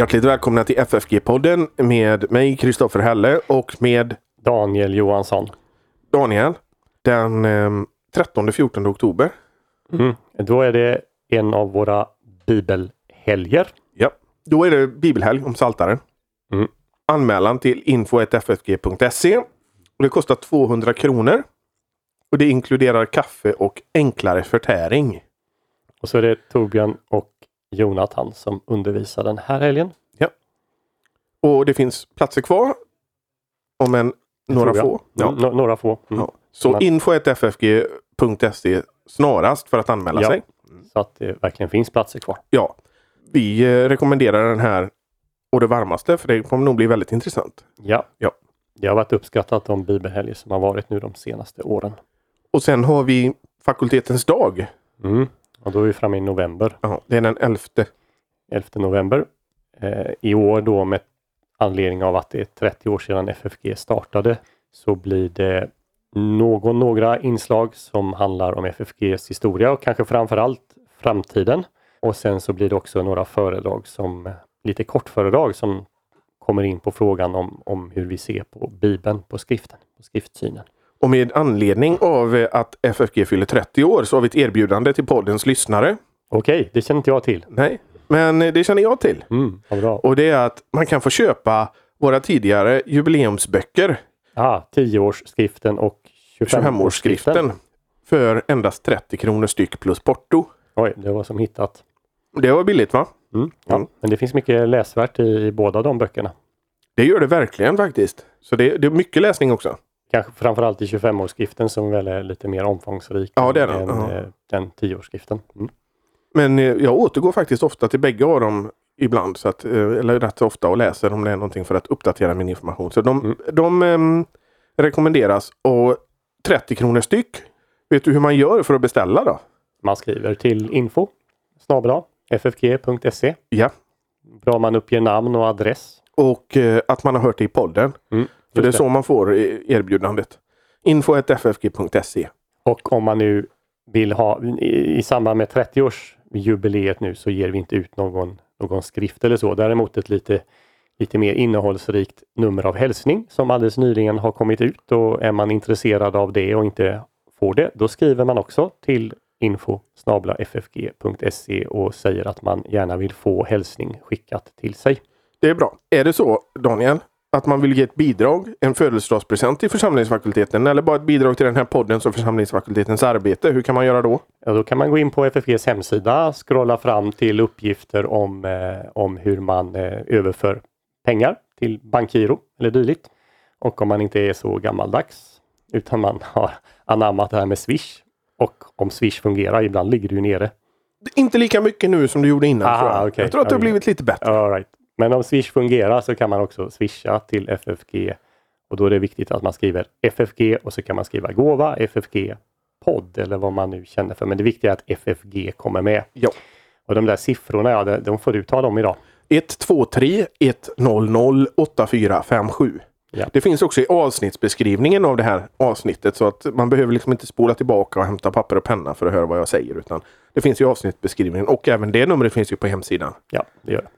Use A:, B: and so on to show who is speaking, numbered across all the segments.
A: Hjärtligt välkomna till FFG-podden med mig Kristoffer Helle och med
B: Daniel Johansson.
A: Daniel. Den eh, 13-14 oktober.
B: Mm. Då är det en av våra bibelhelger.
A: Ja, då är det bibelhelg om Saltaren.
B: Mm.
A: Anmälan till info.ffg.se. Det kostar 200 kronor. Och det inkluderar kaffe och enklare förtäring.
B: Och så är det Torbjörn och Jonathan som undervisar den här helgen.
A: Och det finns platser kvar. Om en några få. Ja.
B: Mm, no- några få. Mm.
A: Ja. Så
B: Men-
A: info.ffg.se snarast för att anmäla
B: Ja.
A: sig.
B: Så att det verkligen finns platser kvar.
A: Ja, vi eh, rekommenderar den här och det varmaste för det kommer nog bli väldigt intressant.
B: Ja.
A: Ja.
B: Det har varit uppskattat de bibelhelger som har varit nu de senaste åren.
A: Och sen har vi fakultetens dag.
B: Mm. Och då är vi framme i november.
A: Ja, det är den 11.
B: 11 november. Eh, I år då med anledning av att det är 30 år sedan FFG startade så blir det någon, några inslag som handlar om FFGs historia och kanske framförallt framtiden. Och sen så blir det också några föredrag som lite kortföredrag som kommer in på frågan om, om hur vi ser på Bibeln, på skriften, på skriftsynen.
A: Och med anledning av eh, att FFG fyller 30 år så har vi ett erbjudande till poddens lyssnare.
B: Okej, det känner inte jag till.
A: Nej, men eh, det känner jag till.
B: Mm, vad bra.
A: Och det är att man kan få köpa våra tidigare jubileumsböcker,
B: Ah, 10-årsskriften och 25-årsskriften.
A: 25-årsskriften, för endast 30 kronor styck plus porto.
B: Oj, det var som hittat.
A: Det var billigt va?
B: Mm, ja.
A: Mm.
B: Men det finns mycket läsvärt i, i båda de böckerna.
A: Det gör det verkligen faktiskt. Så det, det är mycket läsning också.
B: Kanske framförallt i 25-årsskriften som väl är lite mer omfångsrik
A: Ja, det är den.
B: än
A: Ja.
B: eh, den 10-årsskriften. Mm.
A: Men eh, jag återgår faktiskt ofta till bägge av dem ibland. Så att, eh, eller rätt ofta och läser om det är någonting för att uppdatera min information. Så de,
B: Mm.
A: de ehm, rekommenderas. Och 30 kronor styck. Vet du hur man gör för att beställa då?
B: Man skriver till info snabel-a, ffg.se.
A: Ja.
B: Bra man uppger namn och adress.
A: Och eh, att man har hört det i podden.
B: Mm,
A: För det är så man får eh, erbjudandet. info.ffg.se
B: Och om man nu vill ha i, i samband med 30-årsjubileet nu så ger vi inte ut någon, någon skrift eller så. Däremot ett lite, lite mer innehållsrikt nummer av hälsning som alldeles nyligen har kommit ut och är man intresserad av det och inte får det, då skriver man också till info ffg.se och säger att man gärna vill få hälsning skickat till sig.
A: Det är bra. Är det så Daniel? Att man vill ge ett bidrag, en födelsedagspresent till församlingsfakulteten eller bara ett bidrag till den här poddens och församlingsfakultetens arbete. Hur kan man göra då?
B: Ja, då kan man gå in på FFGs hemsida, scrolla fram till uppgifter om, eh, om hur man eh, överför pengar till bankgiro eller dylikt. Och om man inte är så gammaldags utan man har anammat det här med Swish. Och om Swish fungerar, ibland ligger det ju nere.
A: Inte lika mycket nu som du gjorde innan.
B: Aha,
A: tror jag.
B: okej.
A: jag tror att det har blivit lite bättre.
B: All right. Men om Swish fungerar så kan man också swisha till FFG. Och då är det viktigt att man skriver FFG och så kan man skriva gåva, FFG podd eller vad man nu känner för. Men det viktiga är att FFG kommer med.
A: Ja.
B: Och de där siffrorna, ja, de, får du ta dem idag.
A: 123 100 8457.
B: Ja.
A: Det finns också i avsnittsbeskrivningen av det här avsnittet så att man behöver liksom inte spola tillbaka och hämta papper och penna för att höra vad jag säger. Utan det finns i avsnittsbeskrivningen och även det numret finns ju på hemsidan.
B: Ja, det gör det.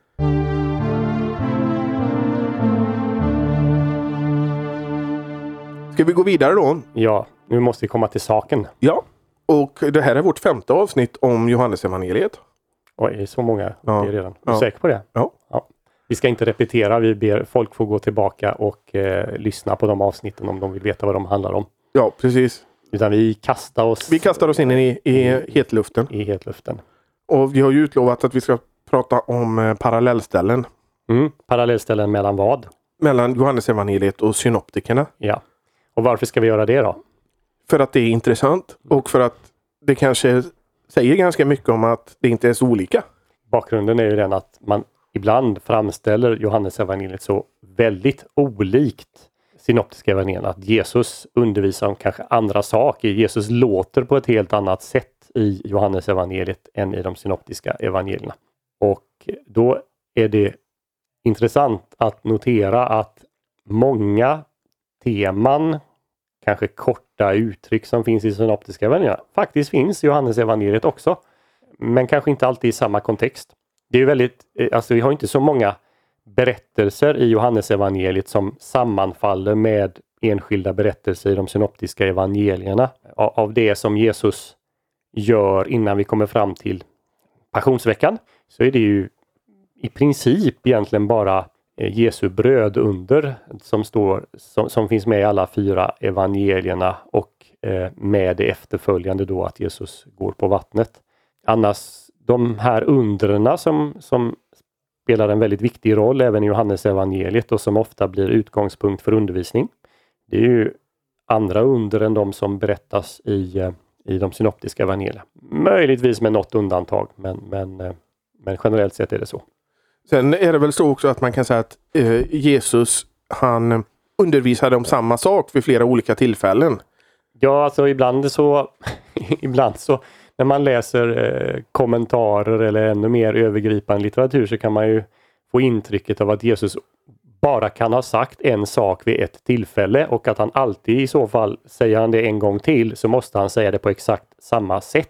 A: Ska vi gå vidare då?
B: Ja, nu måste vi komma till saken.
A: Ja. Och det här är vårt femte avsnitt om Johannesevangeliet.
B: Oj, är så många?
A: Ja.
B: Det är redan. Är du
A: Ja.
B: säker på det?
A: Ja.
B: Vi ska inte repetera. Vi ber folk få gå tillbaka och eh, lyssna på de avsnitten om de vill veta vad de handlar om.
A: Ja, precis.
B: Utan vi kastar oss
A: Vi kastar oss in i, i hetluften.
B: i hetluften.
A: Och vi har ju utlovat att vi ska prata om eh, parallellställen
B: Mm. Parallellställen mellan vad?
A: mellan Johannesevangeliet och synoptikerna.
B: Ja. Och varför ska vi göra det då?
A: För att det är intressant och för att det kanske säger ganska mycket om att det inte är så olika.
B: Bakgrunden är ju den att man ibland framställer Johannes evangeliet så väldigt olikt synoptiska evangelierna. Att Jesus undervisar om kanske andra saker. Jesus låter på ett helt annat sätt i Johannes evangeliet än i de synoptiska evangelierna. Och då är det intressant att notera att många teman, kanske korta uttryck som finns i synoptiska evangelierna, faktiskt finns i Johannes evangeliet också. Men kanske inte alltid i samma kontext. Det är väldigt, eh, alltså vi har inte så många berättelser i Johannesevangeliet som sammanfaller med enskilda berättelser i de synoptiska evangelierna. Av det som Jesus gör innan vi kommer fram till passionsveckan så är det ju i princip egentligen bara Eh, Jesu Jesu brödunder som, står, som, som finns med i alla fyra evangelierna och eh, med det efterföljande då att Jesus går på vattnet. Annars de här undren som, som spelar en väldigt viktig roll även i Johannes evangeliet och som ofta blir utgångspunkt för undervisning. Det är ju andra under än de som berättas i, eh, i de synoptiska evangelierna. Möjligtvis med något undantag, men, men, eh, men generellt sett är det så.
A: Sen är det väl så också att man kan säga att eh, Jesus han undervisade om samma sak vid flera olika tillfällen.
B: Ja, alltså ibland så, ibland så när man läser eh, kommentarer eller ännu mer övergripande litteratur så kan man ju få intrycket av att Jesus bara kan ha sagt en sak vid ett tillfälle och att han alltid i så fall, säger han det en gång till, så måste han säga det på exakt samma sätt.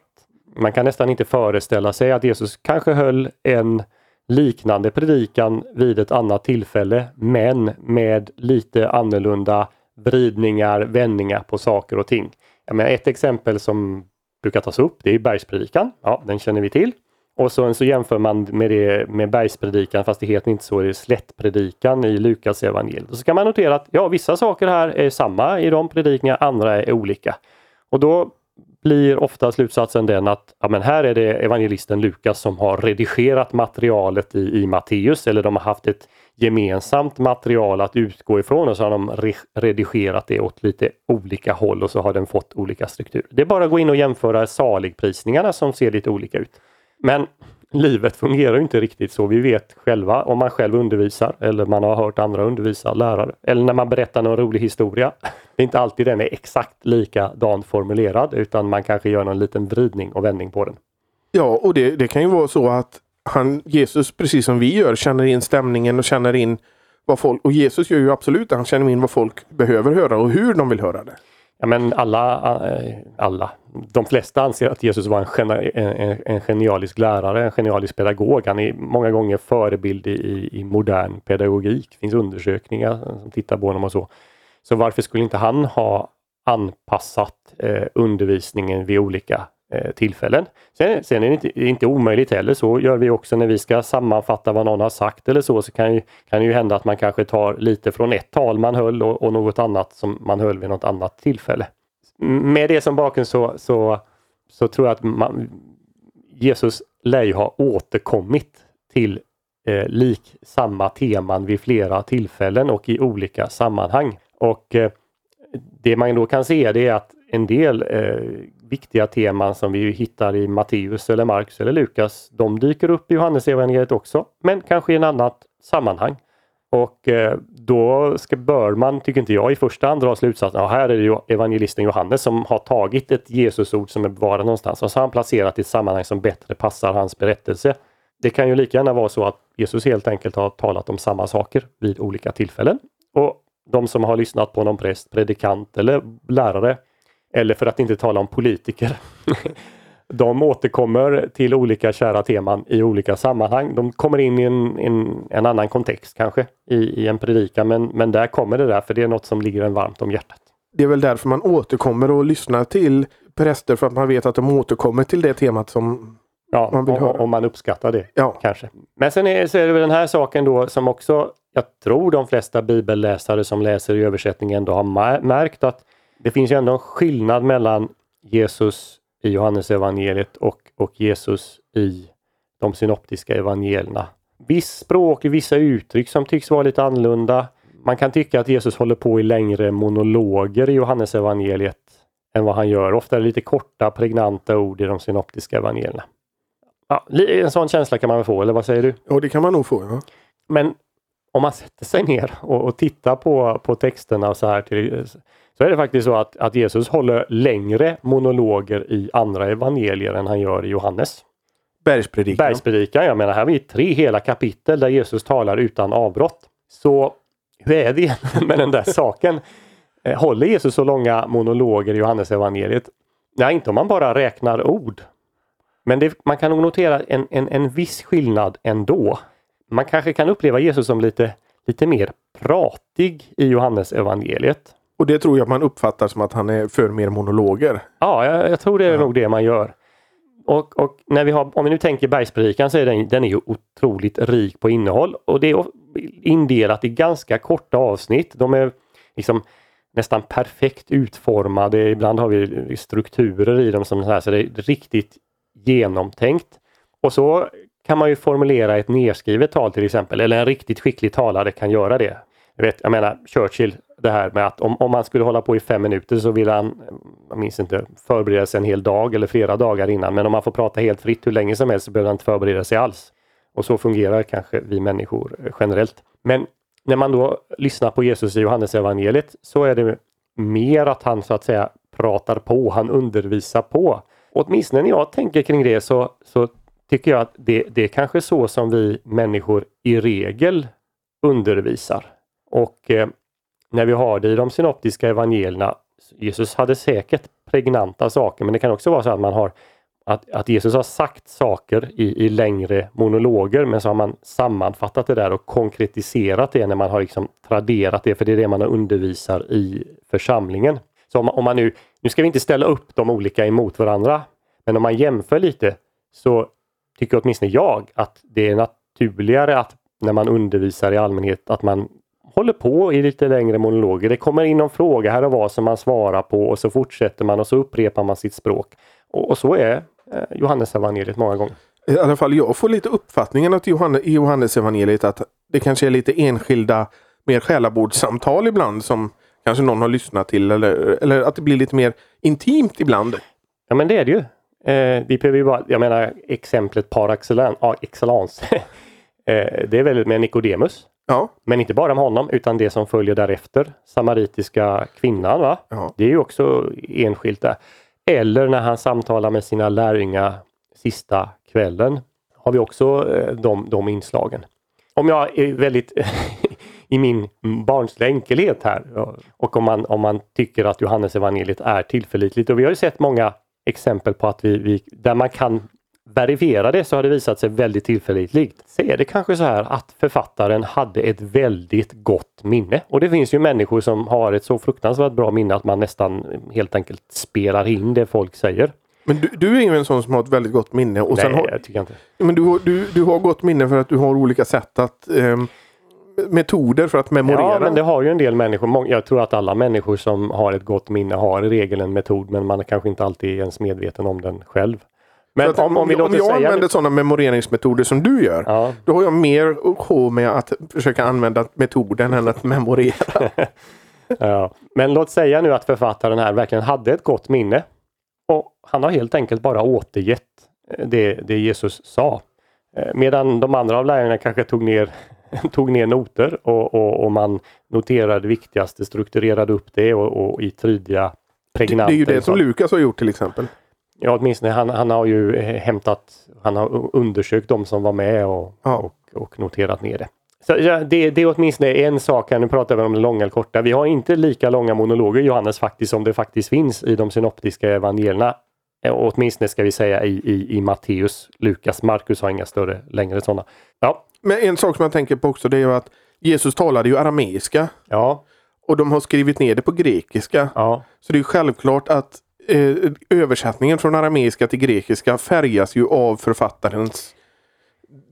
B: Man kan nästan inte föreställa sig att Jesus kanske höll en liknande predikan vid ett annat tillfälle, men med lite annorlunda vridningar, vändningar på saker och ting. Jag menar, ett exempel som brukar tas upp, det är bergspredikan. Ja, den känner vi till. Och så, så jämför man med det med bergspredikan, fast det heter inte så, det är slättpredikan i Lukas evangeliet. Och så kan man notera att ja, vissa saker här är samma i de predikningar, andra är olika. Och då blir ofta slutsatsen den att ja, men här är det evangelisten Lukas som har redigerat materialet i, i Matteus eller de har haft ett gemensamt material att utgå ifrån och så har de re redigerat det åt lite olika håll och så har den fått olika struktur. Det är bara att gå in och jämföra saligprisningarna som ser lite olika ut. Men livet fungerar inte riktigt så. Vi vet själva om man själv undervisar eller man har hört andra undervisa, lärare. Eller när man berättar någon rolig historia. Det är inte alltid den är exakt likadan formulerad utan man kanske gör någon liten vridning och vändning på den.
A: Ja, och det, det kan ju vara så att han, Jesus, precis som vi gör, känner in stämningen och känner in vad folk... Och Jesus gör ju absolut det. Han känner in vad folk behöver höra och hur de vill höra det.
B: Ja, men alla, eh, alla, de flesta anser att Jesus var en, en, en genialisk lärare, en genialisk pedagog. Han är många gånger förebild i, i modern pedagogik. Det finns undersökningar som tittar på honom och så. Så varför skulle inte han ha anpassat eh, undervisningen vid olika Eh, tillfällen. Sen, sen är det inte, inte omöjligt heller, så gör vi också när vi ska sammanfatta vad någon har sagt eller så, så kan, ju, kan det ju hända att man kanske tar lite från ett tal man höll och, och något annat som man höll vid något annat tillfälle. Med det som bakgrund så, så, så tror jag att man, Jesus lär ju ha återkommit till eh, lik samma teman vid flera tillfällen och i olika sammanhang. Och eh, det man då kan se det är att en del eh, viktiga teman som vi hittar i Matteus eller Markus eller Lukas, de dyker upp i Johannesevangeliet också, men kanske i en annat sammanhang. Och eh, då ska, bör man, tycker inte jag, i första hand dra slutsatsen att här är det ju evangelisten Johannes som har tagit ett Jesusord som är bevarat någonstans och så har han placerat i ett sammanhang som bättre passar hans berättelse. Det kan ju lika gärna vara så att Jesus helt enkelt har talat om samma saker vid olika tillfällen. Och de som har lyssnat på någon präst, predikant eller lärare eller för att inte tala om politiker. de återkommer till olika kära teman i olika sammanhang. De kommer in i en, en, en annan kontext kanske i, i, en predikan men, men där kommer det där för det är något som ligger en varmt om hjärtat.
A: Det är väl därför man återkommer och lyssnar till präster för att man vet att de återkommer till det temat som
B: ja, man vill höra. Om man uppskattar det ja. kanske. Men sen är, så är det väl den här saken då som också jag tror de flesta bibelläsare som läser i översättning ändå har märkt att det finns ju ändå en skillnad mellan Jesus i Johannes evangeliet och, och Jesus i de synoptiska evangelierna. Viss språk, vissa uttryck som tycks vara lite annorlunda. Man kan tycka att Jesus håller på i längre monologer i Johannes evangeliet än vad han gör. Ofta är det lite korta pregnanta ord i de synoptiska evangelierna. Ja, en sån känsla kan man väl få, eller vad säger du?
A: Ja, det kan man nog få. Ja.
B: Men om man sätter sig ner och, och tittar på, på texterna så här till, så är det faktiskt så att, att Jesus håller längre monologer i andra evangelier än han gör i Johannes.
A: Bergspredikan.
B: Bergspredikan, jag menar här har vi tre hela kapitel där Jesus talar utan avbrott. Så hur är det med den där saken? Eh, håller Jesus så långa monologer i Johannes evangeliet? Nej, inte om man bara räknar ord. Men det, man kan nog notera en, en, en viss skillnad ändå. man kanske kan uppleva Jesus som lite, lite mer pratig i Johannes evangeliet.
A: Och det tror jag man uppfattar som att han är för mer monologer.
B: Ja, jag, jag tror det är
A: Ja.
B: nog det man gör. Och, och när vi har, om vi nu tänker bergspredikan så är den, den är ju otroligt rik på innehåll och det är indelat i ganska korta avsnitt. De är liksom nästan perfekt utformade. Ibland har vi strukturer i dem som så här så det är riktigt genomtänkt. Och så kan man ju formulera ett nedskrivet tal till exempel, eller en riktigt skicklig talare kan göra det. Jag, vet, jag menar Churchill, det här med att om, om man skulle hålla på i fem minuter så vill han, jag minns inte, förbereda sig en hel dag eller flera dagar innan. Men om man får prata helt fritt hur länge som helst så behöver han inte förbereda sig alls. Och så fungerar kanske vi människor eh, generellt. Men när man då lyssnar på Jesus i Johannes evangeliet så är det mer att han så att säga pratar på, han undervisar på. Åtminstone när jag tänker kring det så, så tycker jag att det, det är kanske så som vi människor i regel undervisar. Och eh, när vi har det i de synoptiska evangelierna, Jesus hade säkert pregnanta saker men det kan också vara så att man har att, att Jesus har sagt saker i, i längre monologer men så har man sammanfattat det där och konkretiserat det när man har liksom traderat det för det är det man undervisar i församlingen. Så om, om man nu, nu ska vi inte ställa upp de olika emot varandra, men om man jämför lite så tycker åtminstone jag att det är naturligare att när man undervisar i allmänhet att man håller på i lite längre monologer. Det kommer in någon fråga här och var som man svarar på och så fortsätter man och så upprepar man sitt språk. Och, och så är eh, Johannes evangeliet många gånger.
A: I alla fall jag får lite uppfattningen att Johannes, i Johannes evangeliet att det kanske är lite enskilda mer själabordssamtal ibland som kanske någon har lyssnat till eller, eller att det blir lite mer intimt ibland.
B: Ja men det är det ju. Eh, vi behöver ju bara, jag menar exemplet par excellence, ja, excellence. eh, det är väl med Nikodemus.
A: Ja,
B: Men inte bara med honom utan det som följer därefter. Samaritiska kvinnan va?
A: ja.
B: Det är ju också enskilt där. Eller när han samtalar med sina lärjungar sista kvällen. Har vi också eh, de, de inslagen. Om jag är väldigt i min barnsliga enkelhet här och om man, om man tycker att Johannes evangeliet är tillförlitligt och vi har ju sett många exempel på att vi, vi där man kan verifiera det så har det visat sig väldigt tillförlitligt. Så är det kanske så här att författaren hade ett väldigt gott minne. Och det finns ju människor som har ett så fruktansvärt bra minne att man nästan helt enkelt spelar in det folk säger.
A: Men du, du är ju en sån som har ett väldigt gott minne. Och sen
B: Nej,
A: har,
B: jag tycker inte.
A: men du, har- du, du har gott minne för att du har olika sätt att ehm, metoder för att memorera.
B: Ja, men det har ju en del människor. Jag tror att alla människor som har ett gott minne har i regel en metod men man är kanske inte alltid ens medveten om den själv. Men
A: att
B: om, om vi
A: om jag
B: säga...
A: använder sådana memoreringsmetoder som du gör.
B: Ja,
A: Då har jag mer sjå med att försöka använda metoden än att memorera.
B: ja. Men låt säga nu att författaren här verkligen hade ett gott minne. Och han har helt enkelt bara återgett eh, det, det Jesus sa. Eh, Medan de andra av lärarna kanske tog ner, tog ner noter och, och, och man noterade det viktigaste, strukturerade upp det och, och i tydliga
A: Det,
B: pregnanta...
A: det är ju det som. Lukas har gjort till exempel.
B: Ja, åtminstone han, han har ju hämtat, han har undersökt de som var med och,
A: Ja.
B: och, och noterat ner det. Så ja, det, det är åtminstone en sak här, nu pratar vi om det långa eller korta. Vi har inte lika långa monologer Johannes faktiskt som det faktiskt finns i de synoptiska evangelierna. Eh, Åtminstone ska vi säga i, i, i Matteus, Lukas, Markus har inga större längre sådana. Ja,
A: Men en sak som jag tänker på också det är ju att Jesus talade ju arameiska.
B: ja,
A: Och de har skrivit ner det på grekiska.
B: ja.
A: Så det är självklart att eh, översättningen från arameiska till grekiska färgas ju av författarens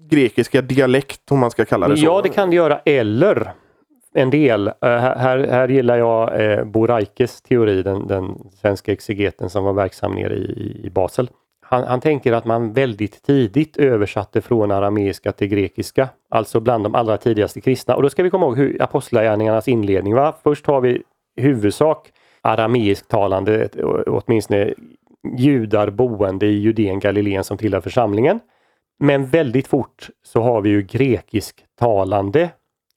A: grekiska dialekt om man ska kalla det så.
B: Ja, det kan det göra. Eller en del. Eh, här, här- gillar jag eh, Bo teori, den, den svenska exegeten som var verksam nere i, i Basel. Han, han tänker att man väldigt tidigt översatte från arameiska till grekiska, alltså bland de allra tidigaste kristna. Och då ska vi komma ihåg hur apostlagärningarnas inledning var. Först har vi huvudsak arameisktalande, åtminstone judar boende i Judeen, Galileen som tillhör församlingen. Men väldigt fort så har vi ju grekisktalande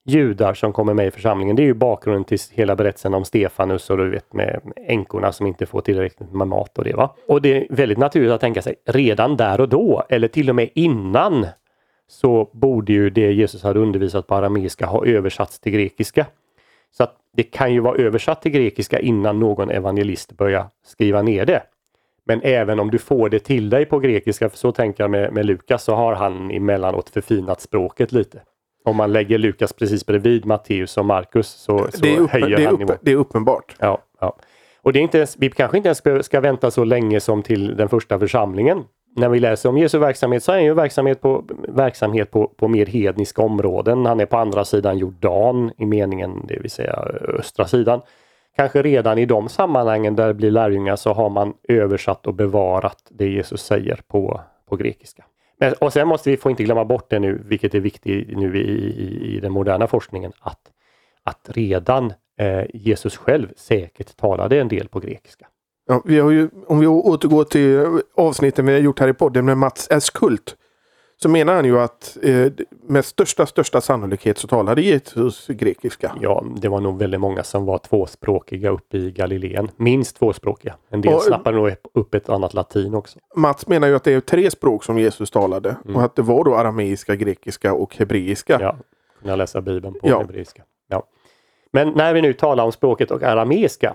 B: judar som kommer med i församlingen. Det är ju bakgrunden till hela berättelsen om Stefanus och du vet med änkorna som inte får tillräckligt med mat och det va. Och det är väldigt naturligt att tänka sig redan där och då eller till och med innan så borde ju det Jesus hade undervisat på arameiska ha översatts till grekiska. Så det kan ju vara översatt till grekiska innan någon evangelist börjar skriva ner det. Men även om du får det till dig på grekiska, för så tänker jag med, med Lukas, så har han emellanåt förfinat språket lite. Om man lägger Lukas precis bredvid Matteus och Markus så, så
A: uppen,
B: höjer han nivån.
A: det är uppenbart.
B: Ja, ja. Och det är inte ens, vi kanske inte ens ska vänta så länge som till den första församlingen. När vi läser om Jesu verksamhet så är han ju verksamhet på, verksamhet på, på mer hedniska områden. Han är på andra sidan Jordan i meningen, det vill säga östra sidan. Kanske redan i de sammanhangen där det blir lärjungar så har man översatt och bevarat det Jesus säger på, på grekiska. Men, och sen måste vi, få inte glömma bort det nu, vilket är viktigt nu i, i, i den moderna forskningen, att, att redan eh, Jesus själv säkert talade en del på grekiska.
A: Ja, vi har ju, om vi återgår till avsnitten vi har gjort här i podden med Mats S. Kult. Så menar han ju att eh, med största, största sannolikhet så talade Jesus grekiska.
B: Ja, det var nog väldigt många som var tvåspråkiga uppe i Galileen. Minst tvåspråkiga. En del
A: Och-
B: snappade nog upp ett annat latin också.
A: Mats menar ju att det är tre språk som Jesus talade.
B: Mm.
A: Och att det var då arameiska, grekiska och hebreiska.
B: Ja, kunna läsa Bibeln på
A: Ja.
B: hebreiska. Ja. Men när vi nu talar om språket och arameiska,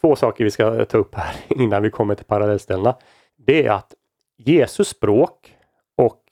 B: två saker vi ska ta upp här innan vi kommer till parallellställena. Det är att Jesus språk och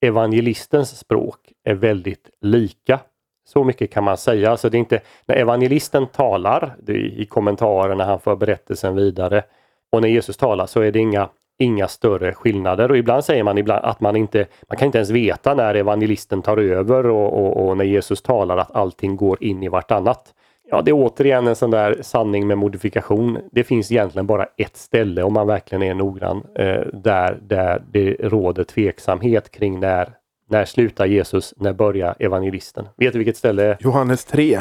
B: evangelistens språk är väldigt lika. Så mycket kan man säga. Alltså det är inte när evangelisten talar det är i kommentarerna, när han för berättelsen vidare och när Jesus talar så är det inga, inga större skillnader. Och ibland säger man ibland att man inte man kan inte ens veta när evangelisten tar över och, och, och när Jesus talar att allting går in i vartannat. Ja, det är återigen en sån där sanning med modifikation. Det finns egentligen bara ett ställe om man verkligen är noggrann eh, där, där det råder tveksamhet kring när, när slutar Jesus, när börjar evangelisten? Vet du vilket ställe
A: Johannes 3.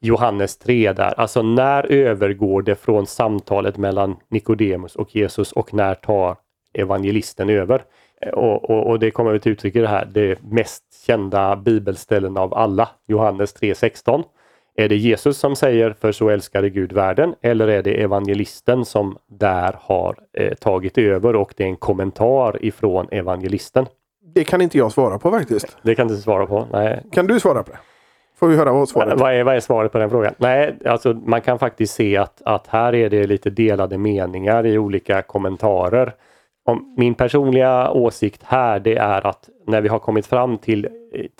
B: Johannes 3 där. Alltså när övergår det från samtalet mellan Nikodemus och Jesus och när tar evangelisten över? Eh, Och, och, och det kommer vi till uttryck i det här, det mest kända bibelställen av alla, Johannes 3.16. Är det Jesus som säger för så älskade Gud världen eller är det evangelisten som där har eh, tagit över och det är en kommentar ifrån evangelisten?
A: Det kan inte jag svara på faktiskt.
B: Det kan du inte svara på. Nej,
A: Kan du svara på det? Får vi höra vad svaret är?
B: Vad är, vad är svaret på den frågan? Nej, alltså man kan faktiskt se att, att här är det lite delade meningar i olika kommentarer. Om, min personliga åsikt här det är att när vi har kommit fram till eh,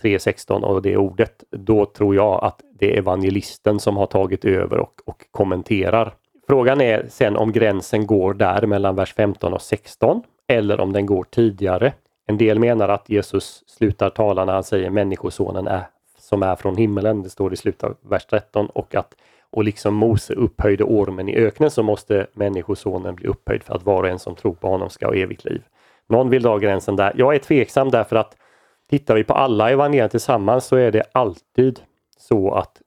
B: 3.16 och det ordet, då tror jag att det är evangelisten som har tagit över och, och kommenterar. Frågan är sen om gränsen går där mellan vers 15 och 16 eller om den går tidigare. En del menar att Jesus slutar tala när han säger Människosonen är som är från himmelen. Det står i slutet av vers 13 och att och liksom Mose upphöjde ormen i öknen så måste Människosonen bli upphöjd för att var och en som tror på honom ska ha evigt liv. Någon vill dra gränsen där. Jag är tveksam därför att tittar vi på alla evangelier tillsammans så är det alltid så att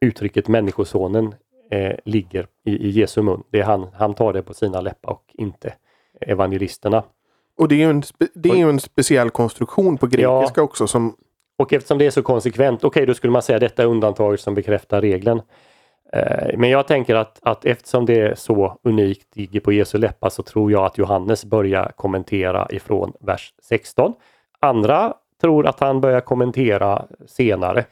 B: uttrycket Människosonen eh, ligger i, i Jesu mun. Det är han, han tar det på sina läppar och inte evangelisterna.
A: Och det är ju en, det är en speciell konstruktion på grekiska också som
B: Och eftersom det är så konsekvent, okej då skulle man säga detta är undantaget som bekräftar regeln. Eh, men jag tänker att, att eftersom det är så unikt, ligger på Jesu läppar, så tror jag att Johannes börjar kommentera ifrån vers 16. Andra tror att han börjar kommentera senare.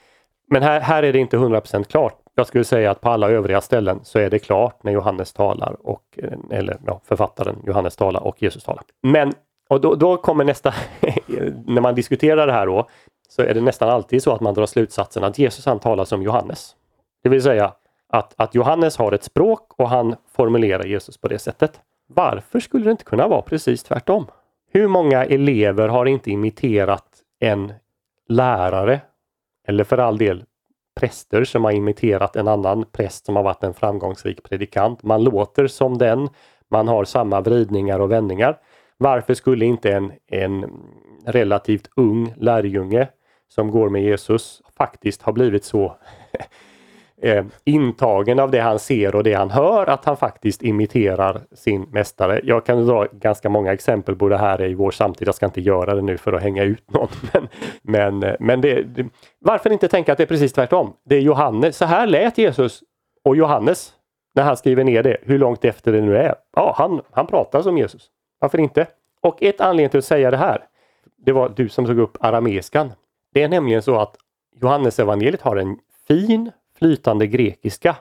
B: Men här, här är det inte 100% klart. Jag skulle säga att på alla övriga ställen så är det klart när Johannes talar och eh, eller ja, författaren Johannes talar och Jesus talar. Men och då, då kommer nästa, när man diskuterar det här då, så är det nästan alltid så att man drar slutsatsen att Jesus han talar som Johannes. Det vill säga att, att Johannes har ett språk och han formulerar Jesus på det sättet. Varför skulle det inte kunna vara precis tvärtom? Hur många elever har inte imiterat en lärare eller för all del präster som har imiterat en annan präst som har varit en framgångsrik predikant. Man låter som den, man har samma vridningar och vändningar. Varför skulle inte en, en relativt ung lärjunge som går med Jesus faktiskt ha blivit så eh, intagen av det han ser och det han hör att han faktiskt imiterar sin mästare. Jag kan dra ganska många exempel på det här i vår samtid. Jag ska inte göra det nu för att hänga ut någon. Men, men, eh, men det, det, varför inte tänka att det är precis tvärtom? Det är Johannes. Så här lät Jesus och Johannes när han skriver ner det, hur långt efter det nu är. Ja, han, han pratar som Jesus. Varför inte? Och ett anledning till att säga det här, det var du som tog upp arameiskan. Det är nämligen så att Johannes evangeliet har en fin flytande grekiska,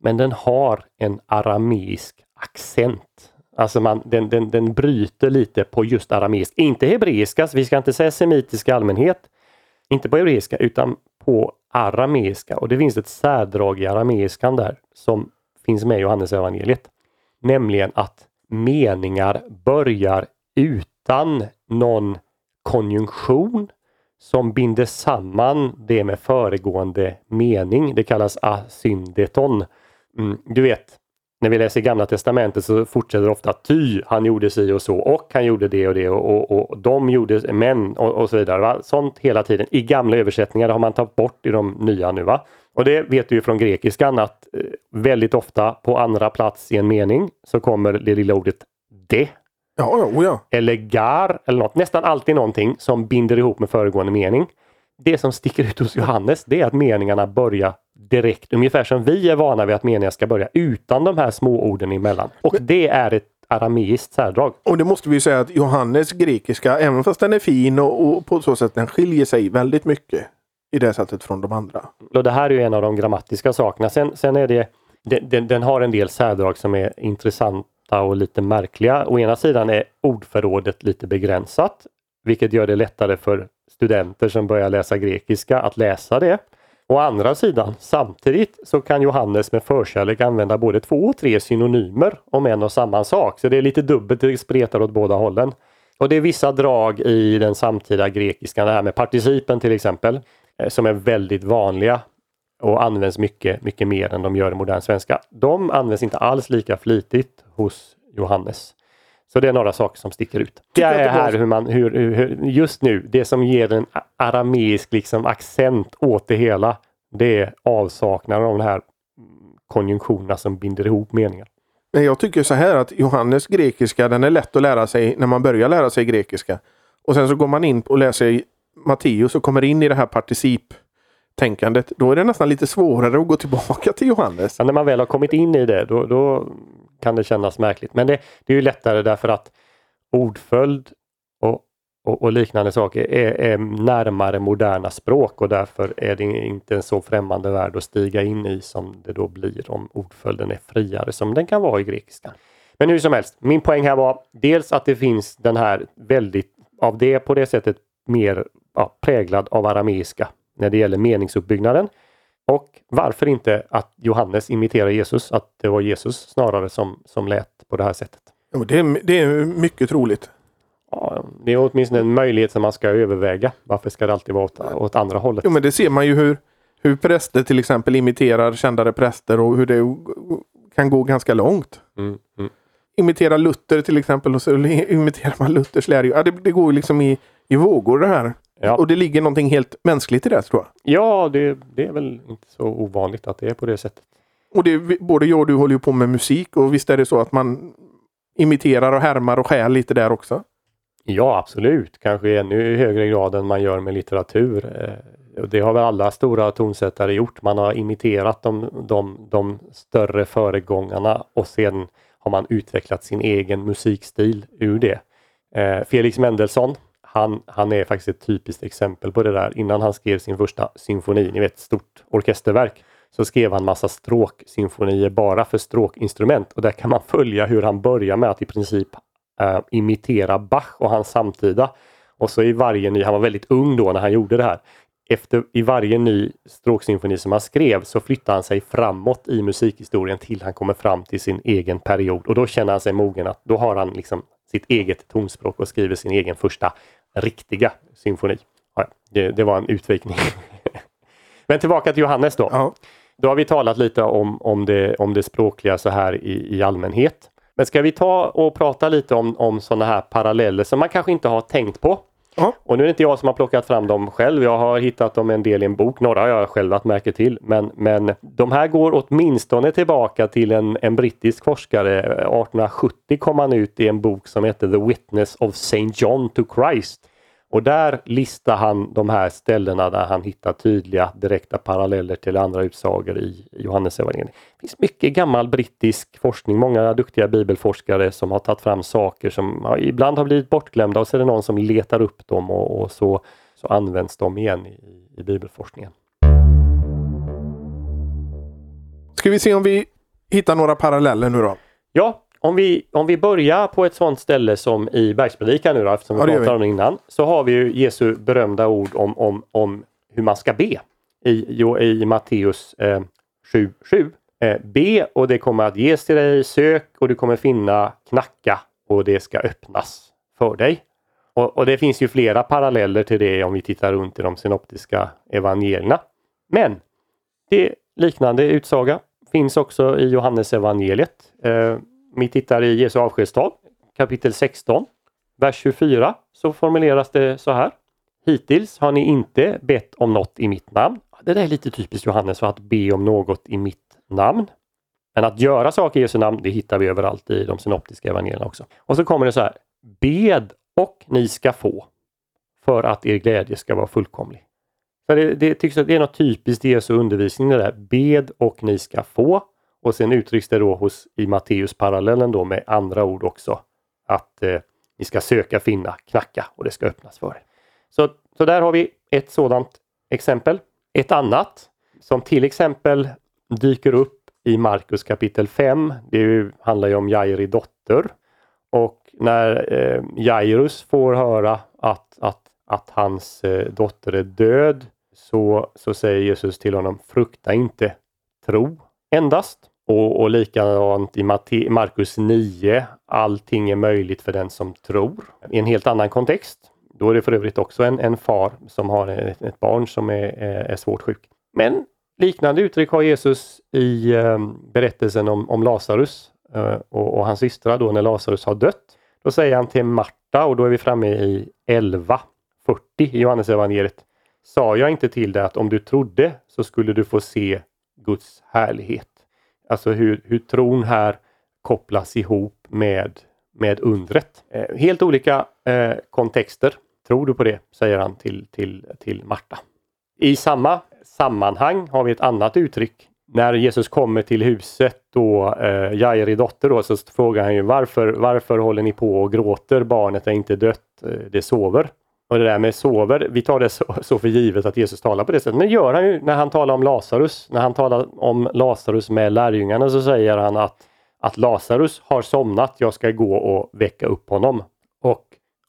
B: men den har en arameisk accent. Alltså man, den, den, den bryter lite på just arameisk. Inte hebreiska, vi ska inte säga semitiska allmänhet. Inte på hebreiska utan på arameiska och det finns ett särdrag i arameiskan där som finns med i Johannes evangeliet. Nämligen att meningar börjar utan någon konjunktion som binder samman det med föregående mening. Det kallas asyndeton. Mm, du vet, när vi läser Gamla Testamentet så fortsätter det ofta ty, han gjorde si och så och han gjorde det och det och, och, och de gjorde men och, och så vidare. Va? Sånt hela tiden. I gamla översättningar har man tagit bort i de nya nu. va? Och det vet du ju från grekiskan att eh, väldigt ofta på andra plats i en mening så kommer det lilla ordet det.
A: Ja, ja, oh ja.
B: Eller gar eller något. Nästan alltid någonting som binder ihop med föregående mening. Det som sticker ut hos Johannes det är att meningarna börjar direkt, ungefär som vi är vana vid att meningar ska börja utan de här små orden emellan. Och det är ett arameiskt särdrag.
A: Och det måste vi säga att Johannes grekiska, även fast den är fin och, och på så sätt den skiljer sig väldigt mycket i det sättet från de andra.
B: Och det här är ju en av de grammatiska sakerna. Sen, sen är det, den, den, den har en del särdrag som är intressanta och lite märkliga. Å ena sidan är ordförrådet lite begränsat, vilket gör det lättare för studenter som börjar läsa grekiska att läsa det. Å andra sidan, samtidigt så kan Johannes med förkärlek använda både två och tre synonymer om en och samma sak. Så det är lite dubbelt, det spretar åt båda hållen. Och det är vissa drag i den samtida grekiskan, det här med participen till exempel, eh, som är väldigt vanliga och används mycket, mycket mer än de gör i modern svenska. De används inte alls lika flitigt hos Johannes. Så det är några saker som sticker ut. Det är här hur man, hur, hur, just nu, det som ger en arameisk liksom accent åt det hela, det är avsaknaden av de här konjunktionerna som binder ihop meningar.
A: Men jag tycker så här att Johannes grekiska, den är lätt att lära sig när man börjar lära sig grekiska. Och sen så går man in och läser Matteus och kommer in i det här participtänkandet. Då är det nästan lite svårare att gå tillbaka till Johannes.
B: Så när man väl har kommit in i det, då, då kan det kännas märkligt. Men det, det är ju lättare därför att ordföljd och, och, och liknande saker är, är närmare moderna språk och därför är det inte en så främmande värld att stiga in i som det då blir om ordföljden är friare som den kan vara i grekiskan. Men hur som helst, min poäng här var dels att det finns den här väldigt, av det på det sättet mer ja, präglad av arameiska när det gäller meningsuppbyggnaden. Och varför inte att Johannes imiterar Jesus, att det var Jesus snarare som, som lät på det här sättet.
A: Men det, är, det är mycket troligt.
B: Ja, det är åtminstone en möjlighet som man ska överväga. Varför ska det alltid vara åt, åt andra hållet?
A: Jo, men det ser man ju hur, hur präster till exempel imiterar kändare präster och hur det kan gå ganska långt.
B: Mm, mm.
A: Imitera Luther till exempel och så imiterar man Luthers. Ja, det, det går liksom i, i vågor det här.
B: Ja.
A: Och det ligger någonting helt mänskligt i det tror jag.
B: Ja, det, det är väl inte så ovanligt att det är på det sättet.
A: Och det, både jag och du håller ju på med musik och visst är det så att man imiterar och härmar och stjäl lite där också.
B: Ja, absolut. Kanske i ännu högre grad än man gör med litteratur. Eh, Det har väl alla stora tonsättare gjort. Man har imiterat de, de, de större föregångarna och sen har man utvecklat sin egen musikstil ur det. Eh, Felix Mendelssohn, han, han är faktiskt ett typiskt exempel på det där. Innan han skrev sin första symfoni, ni vet stort orkesterverk, så skrev han massa stråksymfonier bara för stråkinstrument och där kan man följa hur han börjar med att i princip eh, imitera Bach och hans samtida. Och så i varje ny, han var väldigt ung då när han gjorde det här. Efter, I varje ny stråksymfoni som han skrev så flyttar han sig framåt i musikhistorien till han kommer fram till sin egen period och då känner han sig mogen att då har han liksom sitt eget tonspråk och skriver sin egen första riktiga symfoni. Ja, det, det var en utvikning. Men tillbaka till Johannes då.
A: Ja.
B: Då har vi talat lite om, om, det, om det språkliga så här i, i allmänhet. Men ska vi ta och prata lite om, om sådana här paralleller som man kanske inte har tänkt på?
A: Ja.
B: Och nu är det inte jag som har plockat fram dem själv. Jag har hittat dem en del i en bok. Några har jag själv lagt märke till. Men, men de här går åtminstone tillbaka till en, en brittisk forskare. Eh, 1870 kom han ut i en bok som heter The Witness of St. John to Christ. Och där listar han de här ställena där han hittar tydliga direkta paralleller till andra utsagor i Johannes evangeliet. Det finns mycket gammal brittisk forskning, många duktiga bibelforskare som har tagit fram saker som ja, ibland har blivit bortglömda och så är det någon som letar upp dem och, och så, så används de igen i, i bibelforskningen.
A: Ska vi se om vi hittar några paralleller nu då.
B: Ja, om vi, om vi börjar på ett sådant ställe som i Bergspredikan nu då, eftersom vi
A: Ja,
B: pratade om det innan, så har vi ju Jesu berömda ord om, om, om hur man ska be. i, i Matteus eh, 7.7. Eh, be och det kommer att ges till dig. Sök och du kommer finna. Knacka och det ska öppnas för dig. Och, och, det finns ju flera paralleller till det om vi tittar runt i de synoptiska evangelierna. Men det liknande utsaga finns också i Johannes evangeliet. Eh, vi tittar i Jesu avskedstal kapitel 16, vers 24 så formuleras det så här. Hittills har ni inte bett om något i mitt namn. Det där är lite typiskt Johannes för att be om något i mitt namn. Men att göra saker i Jesu namn, det hittar vi överallt i de synoptiska evangelierna också. Och så kommer det så här. Bed och ni ska få för att er glädje ska vara fullkomlig. För det, det tycks att det är något typiskt i Jesu undervisning det där. Bed och ni ska få. Och sen uttrycks det då hos, i Matteus parallellen då med andra ord också. Att eh, ni ska söka, finna, knacka och det ska öppnas för er. Så, så där har vi ett sådant exempel. Ett annat som till exempel dyker upp i Markus kapitel 5. Det handlar ju om Jairi dotter. Och när eh, Jairus får höra att, att, att hans eh, dotter är död så, så säger Jesus till honom frukta inte, tro endast. Och, och likadant i Markus 9, allting är möjligt för den som tror. I en helt annan kontext. Då är det för övrigt också en, en far som har ett, ett barn som är, är, svårt sjuk. Men liknande uttryck har Jesus i eh, berättelsen om, om Lazarus eh, och, och, hans systrar då när Lazarus har dött. Då säger han till Marta och då är vi framme i 11.40 i Johannes evangeliet. Sa jag inte till dig att om du trodde så skulle du få se Guds härlighet? Alltså hur, hur tron här kopplas ihop med, med undret. Eh, helt olika eh, kontexter. Tror du på det? säger han till, till, till Marta. I samma sammanhang har vi ett annat uttryck. När Jesus kommer till huset då eh, Jairi dotter då, så frågar han ju varför, varför håller ni på och gråter? Barnet är inte dött, eh, det sover. Och det där med sover, vi tar det så, så, för givet att Jesus talar på det sättet. Men det gör han ju när han talar om Lazarus. När han talar om Lazarus med lärjungarna så säger han att, att Lazarus har somnat, jag ska gå och väcka upp honom. Och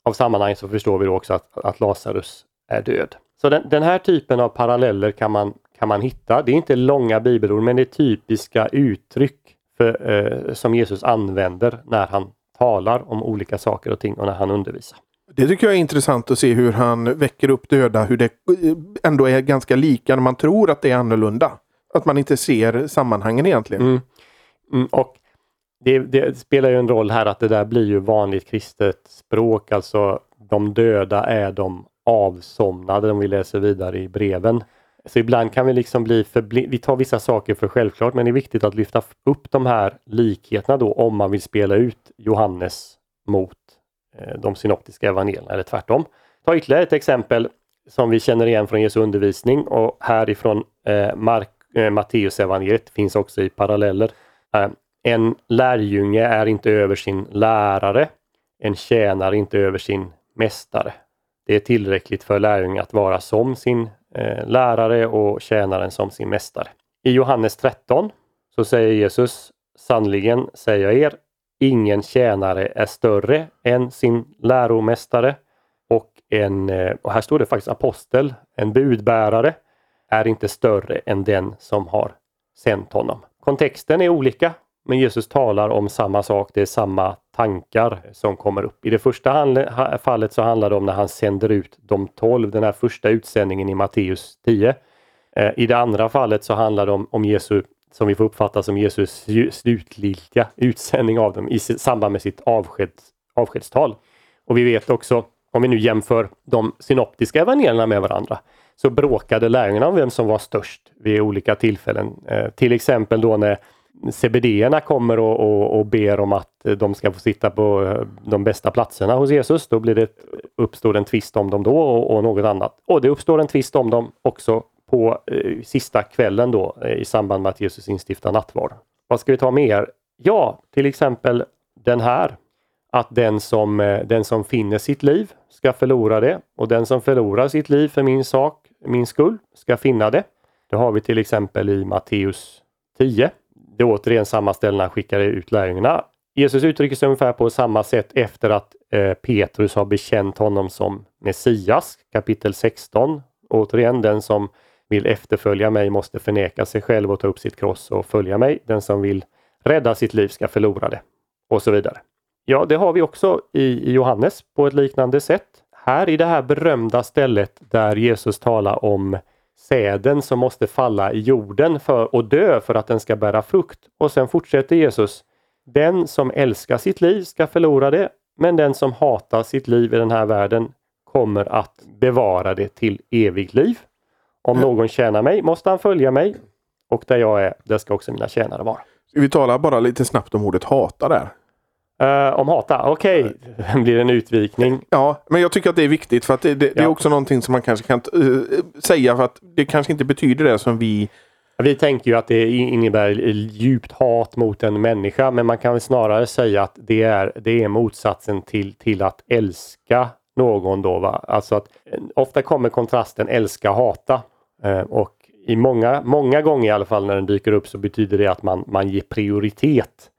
B: av sammanhang så förstår vi då också att, att Lazarus är död. Så den, den, här typen av paralleller kan man, kan man hitta. Det är inte långa bibelord men det är typiska uttryck för, eh, som Jesus använder när han talar om olika saker och ting och när han undervisar.
A: Det tycker jag är intressant att se hur han väcker upp döda, hur det eh, ändå är ganska lika när man tror att det är annorlunda. Att man inte ser sammanhangen egentligen.
B: Mm. Mm, och det, det, spelar ju en roll här att det där blir ju vanligt kristet språk, alltså de döda är de avsomnade om vi läser vidare i breven. Så ibland kan vi liksom bli för vi tar vissa saker för självklart men det är viktigt att lyfta upp de här likheterna då om man vill spela ut Johannes mot Eh, de synoptiska evangelierna eller tvärtom. Ta ytterligare ett exempel som vi känner igen från Jesu undervisning och härifrån eh, Mark, eh, Matteus evangeliet finns också i paralleller. Eh, en lärjunge är inte över sin lärare. En tjänare inte över sin mästare. Det är tillräckligt för lärjungen att vara som sin eh, lärare och tjänaren som sin mästare. I Johannes 13 så säger Jesus Sannligen säger jag er, Ingen tjänare är större än sin läromästare. Och, en, eh, och här står det faktiskt apostel, en budbärare, är inte större än den som har sänt honom. Kontexten är olika, men Jesus talar om samma sak. Det är samma tankar som kommer upp. I det första fallet så handlar det om när han sänder ut de tolv, den här första utsändningen i Matteus 10. Eh, I det andra fallet så handlar det om, om Jesu som vi får uppfatta som Jesus slutliga utsändning av dem i samband med sitt avskeds, avskedstal. Och vi vet också, om vi nu jämför de synoptiska evangelierna med varandra, så bråkade lärjungarna om vem som var störst vid olika tillfällen. Eh, till exempel då när CBD-erna kommer och, och, och, ber om att de ska få sitta på eh, de bästa platserna hos Jesus. Då blir det, uppstår en tvist om dem då och, och något annat. Och det uppstår en tvist om dem också på eh, sista kvällen då eh, i samband med att Jesus instiftar nattvard. Vad ska vi ta mer? Ja, till exempel den här. Att den som, eh, den som finner sitt liv ska förlora det och den som förlorar sitt liv för min sak, min skull, ska finna det. Det har vi till exempel i Matteus 10. Det är återigen samma ställe när han skickar ut lärjungarna. Jesus uttrycker sig ungefär på samma sätt efter att eh, Petrus har bekänt honom som Messias, kapitel 16. Återigen, den som vill efterfölja mig måste förneka sig själv och ta upp sitt kross och följa mig. Den som vill rädda sitt liv ska förlora det. Och så vidare. Ja, det har vi också i Johannes på ett liknande sätt. Här i det här berömda stället där Jesus talar om säden som måste falla i jorden för och dö för att den ska bära frukt. Och sen fortsätter Jesus. Den som älskar sitt liv ska förlora det, men den som hatar sitt liv i den här världen kommer att bevara det till evigt liv. Om någon tjänar mig måste han följa mig och där jag är, där ska också mina tjänare vara.
A: Vi talar bara lite snabbt om ordet hata där.
B: Uh, om hata, okej. Okay. blir en utvikning.
A: Ja, men jag tycker att det är viktigt för att det, det, ja. det är också någonting som man kanske kan uh, säga för att det kanske inte betyder det som vi
B: vi tänker ju att det innebär djupt hat mot en människa men man kan väl snarare säga att det är, det är motsatsen till, till att älska någon då. Va? Alltså att ofta kommer kontrasten älska hata eh, och i många, många gånger i alla fall när den dyker upp så betyder det att man, man ger prioritet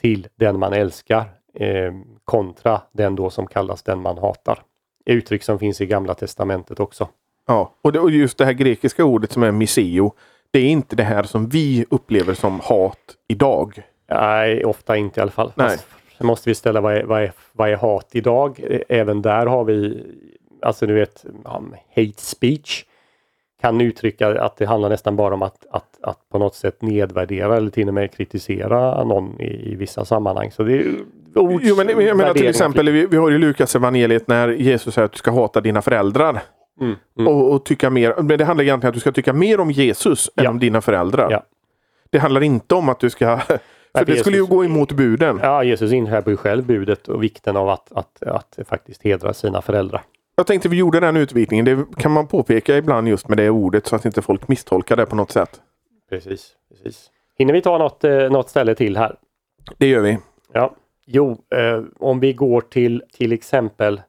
B: till den man älskar eh, kontra den då som kallas den man hatar. Uttryck som finns i Gamla Testamentet också.
A: Ja, och, det, och just det här grekiska ordet som är miseo. Det är inte det här som vi upplever som hat idag.
B: Nej, ofta inte i alla fall. Nej. Sen måste vi ställa vad är, vad, är, vad är hat idag? Även där har vi, alltså du vet, hate speech kan uttrycka att det handlar nästan bara om att, att, att på något sätt nedvärdera eller till och med kritisera någon i, i vissa sammanhang. Så det är
A: ords, jo, men, jag menar till exempel, vi, vi har ju Lukas evangeliet när Jesus säger att du ska hata dina föräldrar. Mm, mm. Och, och, tycka mer, men det handlar egentligen om att du ska tycka mer om Jesus än om dina föräldrar. Ja. Det handlar inte om att du ska för det skulle ju gå emot buden.
B: Ja, Jesus inskärper ju själv budet och vikten av att, att, att faktiskt hedra sina föräldrar.
A: Jag tänkte vi gjorde den utvikningen. Det kan man påpeka ibland just med det ordet så att inte folk misstolkar det på något sätt.
B: Precis. precis. Hinner vi ta något, eh, något ställe till här?
A: Det gör vi.
B: Ja. Jo, eh, om vi går till till exempel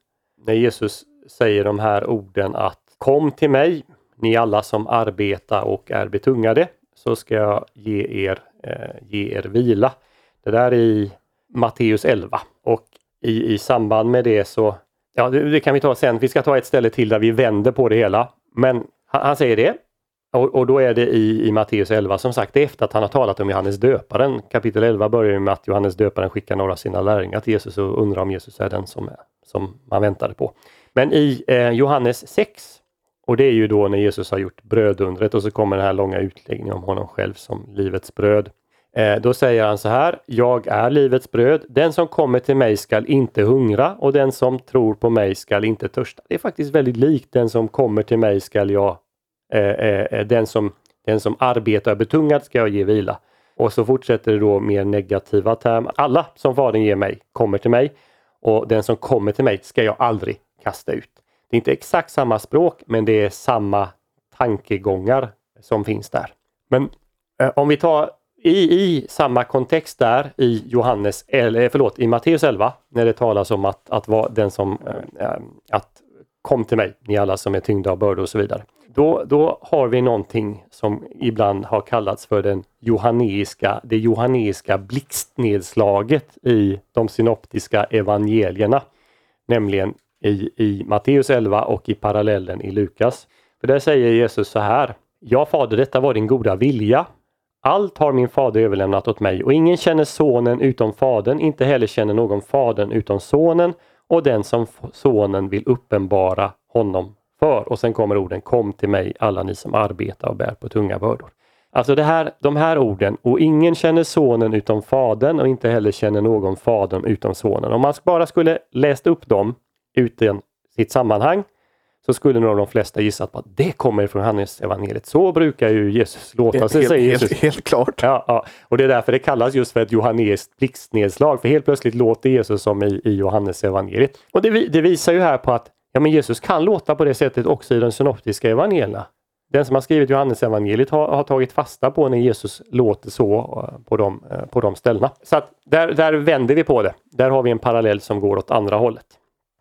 B: när Jesus säger de här orden att Kom till mig, ni alla som arbetar och är betungade, så ska jag ge er, eh, ge er vila. Det där är i Matteus 11 och i, i samband med det så Ja, det, det, kan vi ta sen. Vi ska ta ett ställe till där vi vänder på det hela. Men han, han säger det. Och, och, då är det i, i Matteus 11 som sagt efter att han har talat om Johannes döparen. Kapitel 11 börjar med att Johannes döparen skickar några av sina lärjungar till Jesus och undrar om Jesus är den som, är, som man väntade på. Men i eh, Johannes 6 och det är ju då när Jesus har gjort brödundret och så kommer den här långa utläggningen om honom själv som livets bröd. Eh, då säger han så här, jag är livets bröd. Den som kommer till mig skall inte hungra och den som tror på mig skall inte törsta. Det är faktiskt väldigt likt den som kommer till mig skall jag, eh, eh, eh den, som, den som arbetar betungad ska jag ge vila. Och så fortsätter det då mer negativa termer. Alla som Fadern ger mig kommer till mig och den som kommer till mig ska jag aldrig kasta ut. Det är inte exakt samma språk men det är samma tankegångar som finns där. Men eh, om vi tar i, i samma kontext där i Johannes, eller eh, förlåt, i Matteus 11 när det talas om att, att vara den som äh, att kom till mig, ni alla som är tyngda av bördor och så vidare. Då, då har vi någonting som ibland har kallats för den johaneiska, det johaneiska blixtnedslaget i de synoptiska evangelierna. Nämligen i, i Matteus 11 och i parallellen i Lukas. För där säger Jesus så här. Ja, Fader, detta var din goda vilja allt har min fader överlämnat åt mig och ingen känner sonen utom fadern, inte heller känner någon fadern utom sonen och den som sonen vill uppenbara honom för. Och sen kommer orden Kom till mig alla ni som arbetar och bär på tunga bördor. Alltså det här, de här orden, och ingen känner sonen utom fadern och inte heller känner någon fadern utom sonen. Om man bara skulle läst upp dem utan sitt sammanhang så skulle nog de flesta gissat på att det kommer från Johannes evangeliet. Så brukar ju Jesus låta sig, säger
A: Jesus. Helt, helt klart.
B: Ja, ja, och det är därför det kallas just för ett johannesiskt blixtnedslag. För helt plötsligt låter Jesus som i, i Johannes evangeliet. Och det, det, visar ju här på att ja, men Jesus kan låta på det sättet också i de synoptiska evangelierna. Den som har skrivit Johannes evangeliet har, har tagit fasta på när Jesus låter så eh, på de, eh, på de ställena. Så att där, där vänder vi på det. Där har vi en parallell som går åt andra hållet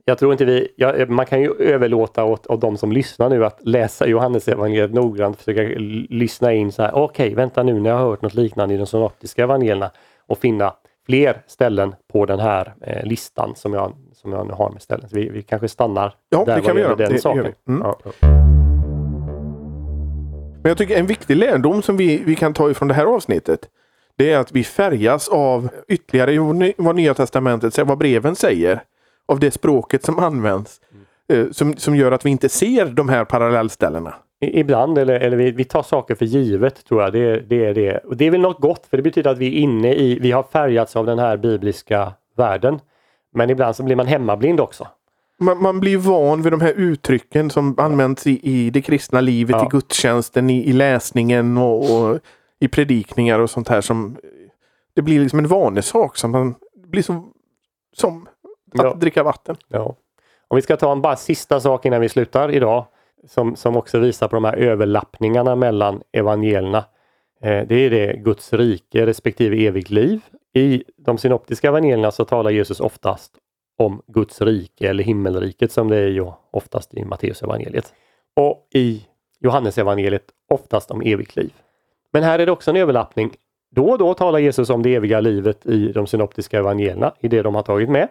B: jag tror inte vi, ja, man kan ju överlåta åt, åt de som lyssnar nu att läsa Johannes evangeliet noggrant, försöka lyssna in så här, okej, okay, vänta nu när jag har hört något liknande i de synoptiska evangelierna och finna fler ställen på den här eh, listan som jag, som jag nu har med ställen. Så vi, vi kanske stannar
A: ja,
B: där
A: det kan vi göra.
B: den
A: det,
B: saken.
A: Mm. Ja. Men jag tycker en viktig lärdom som vi, vi kan ta ifrån det här avsnittet. Det är att vi färgas av ytterligare vad Nya Testamentet säger, vad breven säger. Av det språket som används. eh, Som, som gör att vi inte ser de här parallellställena.
B: Ibland, eller, eller vi, vi tar saker för givet tror jag. Det, det är det. Och det är väl något gott för det betyder att vi är inne i, vi har färgats av den här bibliska världen. Men ibland så blir man hemmablind också.
A: Man, man blir van vid de här uttrycken som används i, i det kristna livet,
B: Ja.
A: i gudstjänsten, i, i läsningen och, och i predikningar och sånt här. som Det blir liksom en vanesak som man blir som, som att
B: Ja.
A: dricka vatten.
B: Ja. Om vi ska ta en bara sista sak innan vi slutar idag. Som, som också visar på de här överlappningarna mellan evangelierna. Eh, det är det Guds rike respektive evigt liv. I de synoptiska evangelierna så talar Jesus oftast om Guds rike eller himmelriket som det är ju oftast i Matteus evangeliet. Och i Johannes evangeliet oftast om evigt liv. Men här är det också en överlappning. Då och då talar Jesus om det eviga livet i de synoptiska evangelierna, i det de har tagit med.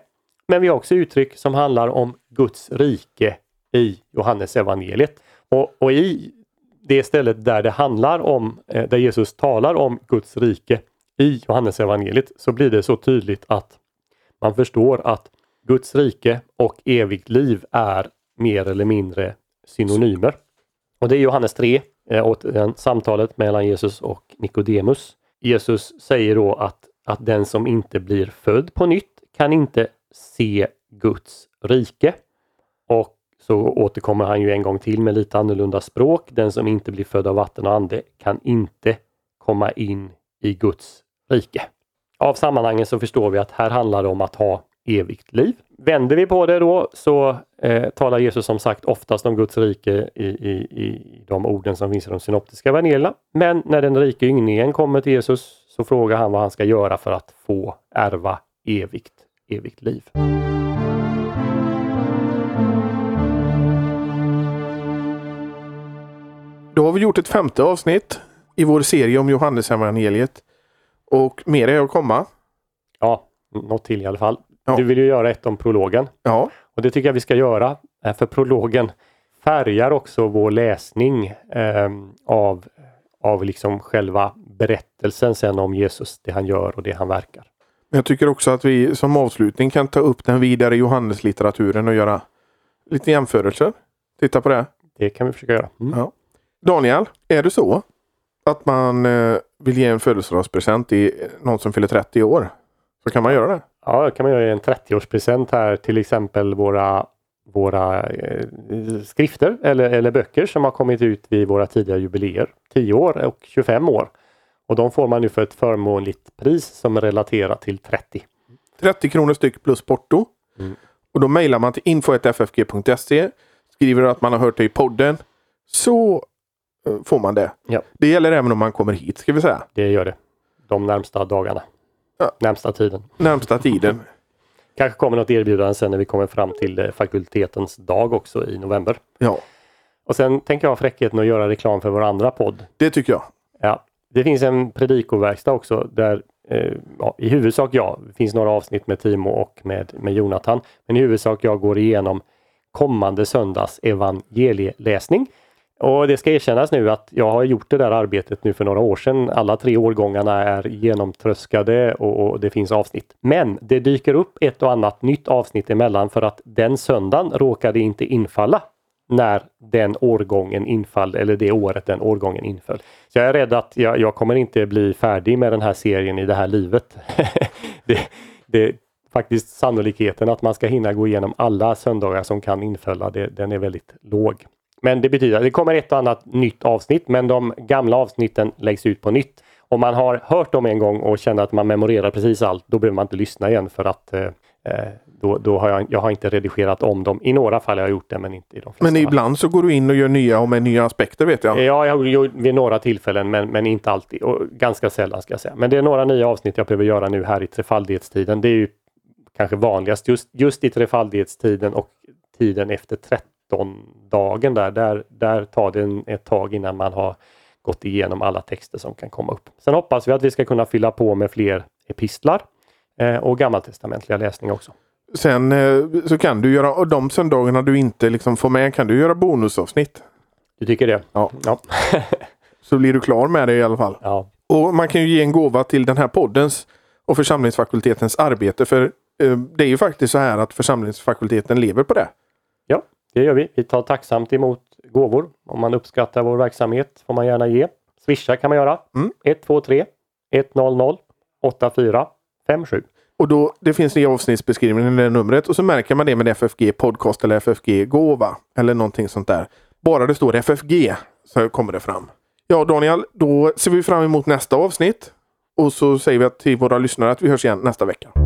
B: Men vi har också uttryck som handlar om Guds rike i Johannes evangeliet. Och, och i det stället där det handlar om, eh, där Jesus talar om Guds rike i Johannes evangeliet så blir det så tydligt att man förstår att Guds rike och evigt liv är mer eller mindre synonymer. Och det är Johannes 3, eh, återigen samtalet mellan Jesus och Nikodemus. Jesus säger då att, att den som inte blir född på nytt kan inte se Guds rike. Och så återkommer han ju en gång till med lite annorlunda språk. Den som inte blir född av vatten och ande kan inte komma in i Guds rike. Av sammanhanget så förstår vi att här handlar det om att ha evigt liv. Vänder vi på det då så eh, talar Jesus som sagt oftast om Guds rike i, i, i de orden som finns i de synoptiska evangelierna. Men när den rike ynglingen kommer till Jesus så frågar han vad han ska göra för att få ärva evigt, evigt liv.
A: Då har vi gjort ett femte avsnitt i vår serie om Johannesevangeliet. Och mer är att komma.
B: Ja, något till i alla fall.
A: Ja.
B: Du vill ju göra ett om prologen.
A: Ja,
B: Och det tycker jag vi ska göra. eh, För prologen färgar också vår läsning eh, av, av liksom själva berättelsen sen om Jesus, det han gör och det han verkar.
A: Jag tycker också att vi som avslutning kan ta upp den vidare Johanneslitteraturen och göra lite jämförelser. Titta på det.
B: Det kan vi försöka göra. Mm.
A: Ja. Daniel, är det så att man eh, vill ge en födelsedagspresent till någon som fyller 30 år? Så kan man göra det.
B: Ja, då kan man göra en 30-årspresent här till exempel våra, våra eh, skrifter eller, eller böcker som har kommit ut vid våra tidiga jubileer. 10 år och 25 år. Och de får man nu för ett förmånligt pris som är relaterat till 30.
A: 30 kronor styck plus porto.
B: Mm.
A: Och då mejlar man till info.ffg.se. Skriver att man har hört det i podden. Så eh, får man det.
B: Ja.
A: Det gäller även om man kommer hit ska vi säga.
B: Det gör det. De närmsta dagarna.
A: Ja.
B: Närmsta tiden.
A: Närmsta tiden.
B: Kanske kommer något erbjudande sen när vi kommer fram till eh, fakultetens dag också i november.
A: Ja,
B: Och sen tänker jag ha fräckheten att göra reklam för vår andra podd.
A: det tycker jag.
B: Ja, det finns en predikoverkstad också där eh, ja, i huvudsak jag, det finns några avsnitt med Timo och med, med Jonathan, men i huvudsak jag går igenom kommande söndags evangelieläsning. Och det ska erkännas nu att jag har gjort det där arbetet nu för några år sedan. Alla tre årgångarna är genomtröskade och, och det finns avsnitt. Men det dyker upp ett och annat nytt avsnitt emellan för att den söndagen råkade inte infalla när den årgången infall eller det året den årgången inföll. Så jag är rädd att jag, jag kommer inte bli färdig med den här serien i det här livet. det, det faktiskt sannolikheten att man ska hinna gå igenom alla söndagar som kan infalla, det, den är väldigt låg. Men det betyder att det kommer ett och annat nytt avsnitt men de gamla avsnitten läggs ut på nytt. Om man har hört dem en gång och känner att man memorerar precis allt, då behöver man inte lyssna igen för att eh, eh, då, då har jag, jag har inte redigerat om dem. I några fall har jag gjort det men inte i de flesta.
A: Men
B: fall.
A: ibland så går du in och gör nya och med nya aspekter vet jag.
B: Ja, jag har vid några tillfällen men, men inte alltid och ganska sällan ska jag säga. Men det är några nya avsnitt jag behöver göra nu här i trefaldighetstiden. Det är ju kanske vanligast just, just i trefaldighetstiden och tiden efter 13-dagen där, där. Där tar det en, ett tag innan man har gått igenom alla texter som kan komma upp. Sen hoppas vi att vi ska kunna fylla på med fler epistlar eh, och gammaltestamentliga läsning också.
A: Sen eh, så kan du göra, och de söndagarna du inte liksom får med kan du göra bonusavsnitt.
B: Du tycker det?
A: Ja.
B: ja.
A: Så blir du klar med det i alla fall.
B: Ja,
A: Och man kan ju ge en gåva till den här poddens och församlingsfakultetens arbete. För eh, det är ju faktiskt så här att församlingsfakulteten lever på det.
B: ja, det gör vi. Vi tar tacksamt emot gåvor. Om man uppskattar vår verksamhet får man gärna ge. Swisha kan man göra.
A: Mm.
B: 123 100 8457.
A: Och då, det finns i avsnittsbeskrivningen, det numret. Och så märker man det med FFG podcast eller FFG gåva. Eller någonting sånt där. Bara det står FFG så kommer det fram. Ja Daniel, då ser vi fram emot nästa avsnitt. Och så säger vi till våra lyssnare att vi hörs igen nästa vecka.